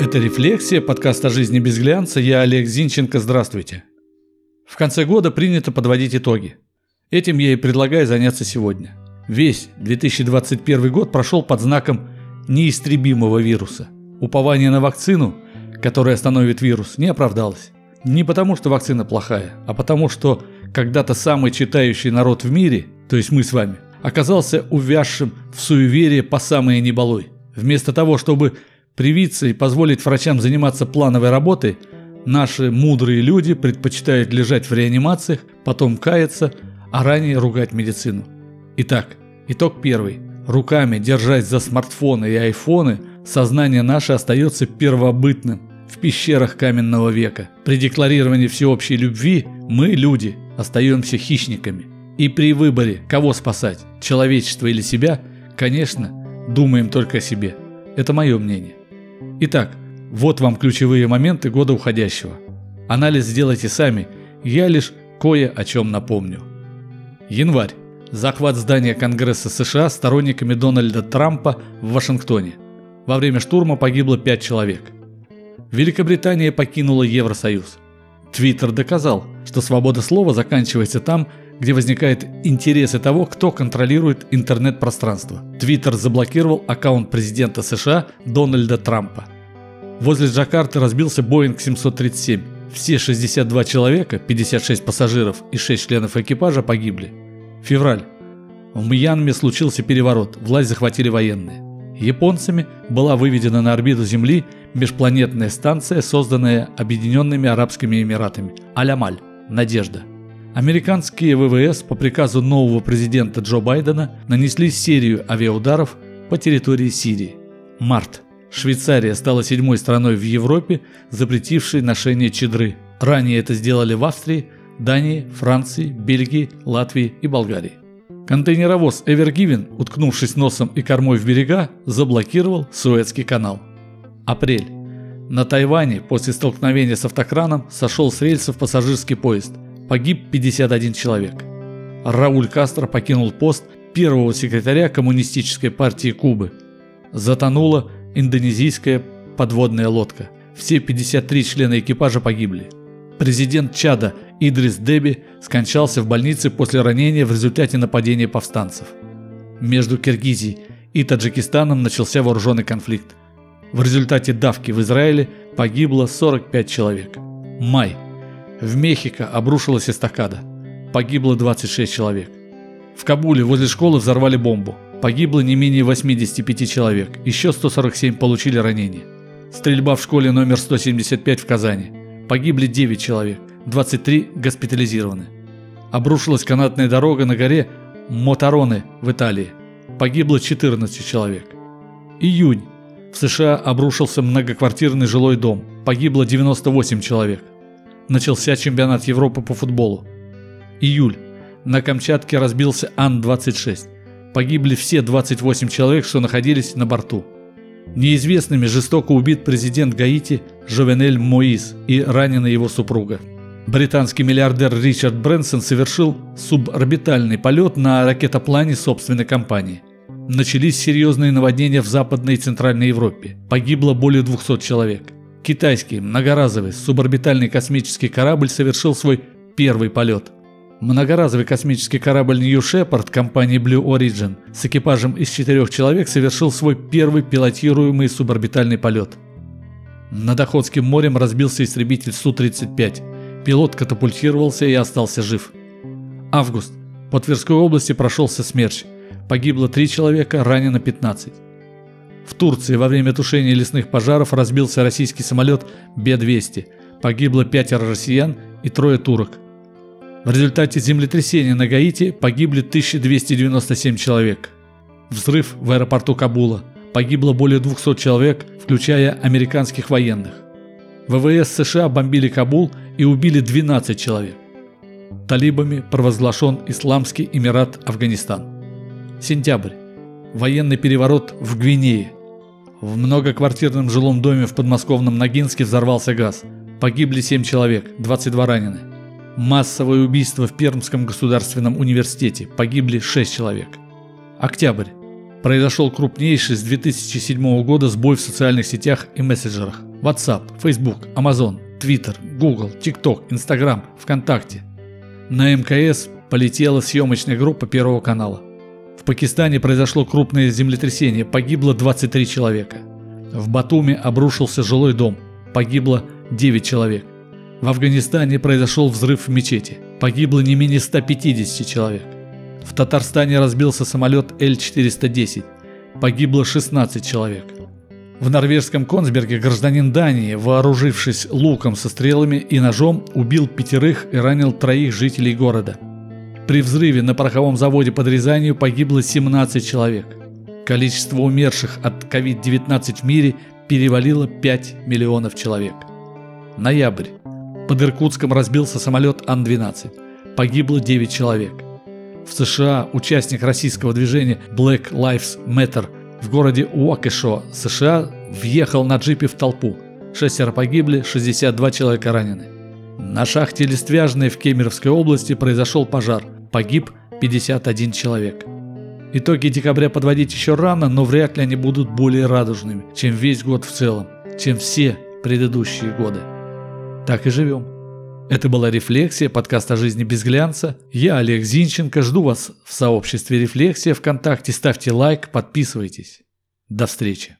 Это «Рефлексия», подкаст о жизни без глянца. Я Олег Зинченко, здравствуйте. В конце года принято подводить итоги. Этим я и предлагаю заняться сегодня. Весь 2021 год прошел под знаком неистребимого вируса. Упование на вакцину, которая остановит вирус, не оправдалось. Не потому, что вакцина плохая, а потому, что когда-то самый читающий народ в мире, то есть мы с вами, оказался увязшим в суеверие по самые неболой. Вместо того, чтобы привиться и позволить врачам заниматься плановой работой, наши мудрые люди предпочитают лежать в реанимациях, потом каяться, а ранее ругать медицину. Итак, итог первый. Руками держась за смартфоны и айфоны, сознание наше остается первобытным в пещерах каменного века. При декларировании всеобщей любви мы, люди, остаемся хищниками. И при выборе, кого спасать, человечество или себя, конечно, думаем только о себе. Это мое мнение. Итак, вот вам ключевые моменты года уходящего. Анализ сделайте сами, я лишь кое о чем напомню. Январь. Захват здания Конгресса США сторонниками Дональда Трампа в Вашингтоне. Во время штурма погибло 5 человек. Великобритания покинула Евросоюз. Твиттер доказал, что свобода слова заканчивается там, где возникают интересы того, кто контролирует интернет-пространство. Твиттер заблокировал аккаунт президента США Дональда Трампа. Возле Джакарты разбился Боинг 737. Все 62 человека, 56 пассажиров и 6 членов экипажа погибли. Февраль. В Мьянме случился переворот, власть захватили военные. Японцами была выведена на орбиту Земли межпланетная станция, созданная Объединенными Арабскими Эмиратами. Алямаль. Надежда. Американские ВВС по приказу нового президента Джо Байдена нанесли серию авиаударов по территории Сирии. Март. Швейцария стала седьмой страной в Европе, запретившей ношение чедры. Ранее это сделали в Австрии, Дании, Франции, Бельгии, Латвии и Болгарии. Контейнеровоз Эвергивен, уткнувшись носом и кормой в берега, заблокировал Суэцкий канал. Апрель. На Тайване после столкновения с автокраном сошел с рельсов пассажирский поезд. Погиб 51 человек. Рауль Кастро покинул пост первого секретаря Коммунистической партии Кубы. Затонула индонезийская подводная лодка. Все 53 члена экипажа погибли. Президент Чада Идрис Деби скончался в больнице после ранения в результате нападения повстанцев. Между Киргизией и Таджикистаном начался вооруженный конфликт. В результате давки в Израиле погибло 45 человек. Май. В Мехико обрушилась эстакада. Погибло 26 человек. В Кабуле возле школы взорвали бомбу. Погибло не менее 85 человек, еще 147 получили ранения. Стрельба в школе номер 175 в Казани. Погибли 9 человек, 23 госпитализированы. Обрушилась канатная дорога на горе Мотороны в Италии. Погибло 14 человек. Июнь. В США обрушился многоквартирный жилой дом. Погибло 98 человек. Начался чемпионат Европы по футболу. Июль. На Камчатке разбился Ан-26. Погибли все 28 человек, что находились на борту. Неизвестными жестоко убит президент Гаити Жовенель Моис и ранена его супруга. Британский миллиардер Ричард Брэнсон совершил суборбитальный полет на ракетоплане собственной компании. Начались серьезные наводнения в Западной и Центральной Европе. Погибло более 200 человек. Китайский многоразовый суборбитальный космический корабль совершил свой первый полет. Многоразовый космический корабль New Shepard компании Blue Origin с экипажем из четырех человек совершил свой первый пилотируемый суборбитальный полет. Над Охотским морем разбился истребитель Су-35. Пилот катапультировался и остался жив. Август. По Тверской области прошелся смерч. Погибло 3 человека, ранено 15. В Турции во время тушения лесных пожаров разбился российский самолет Б-200. Погибло пятеро россиян и трое турок. В результате землетрясения на Гаити погибли 1297 человек. Взрыв в аэропорту Кабула. Погибло более 200 человек, включая американских военных. ВВС США бомбили Кабул и убили 12 человек. Талибами провозглашен Исламский Эмират Афганистан. Сентябрь. Военный переворот в Гвинее. В многоквартирном жилом доме в подмосковном Ногинске взорвался газ. Погибли 7 человек, 22 ранены. Массовое убийство в Пермском государственном университете. Погибли 6 человек. Октябрь. произошел крупнейший с 2007 года сбой в социальных сетях и мессенджерах. WhatsApp, Facebook, Amazon, Twitter, Google, TikTok, Instagram, ВКонтакте. На МКС полетела съемочная группа Первого канала. В Пакистане произошло крупное землетрясение, погибло 23 человека. В Батуми обрушился жилой дом, погибло 9 человек. В Афганистане произошел взрыв в мечети, погибло не менее 150 человек. В Татарстане разбился самолет Л-410. Погибло 16 человек. В норвежском Консберге гражданин Дании, вооружившись луком со стрелами и ножом, убил пятерых и ранил троих жителей города. При взрыве на пороховом заводе под Рязанью погибло 17 человек. Количество умерших от COVID-19 в мире перевалило 5 миллионов человек. Ноябрь. Под Иркутском разбился самолет Ан-12. Погибло 9 человек. В США участник российского движения Black Lives Matter в городе Уокешо, США, въехал на джипе в толпу. Шестеро погибли, 62 человека ранены. На шахте Листвяжной в Кемеровской области произошел пожар. Погиб 51 человек. Итоги декабря подводить еще рано, но вряд ли они будут более радужными, чем весь год в целом, чем все предыдущие годы. Так и живем. Это была «Рефлексия», подкаст о жизни без глянца. Я Олег Зинченко, жду вас в сообществе «Рефлексия» ВКонтакте. Ставьте лайк, подписывайтесь. До встречи.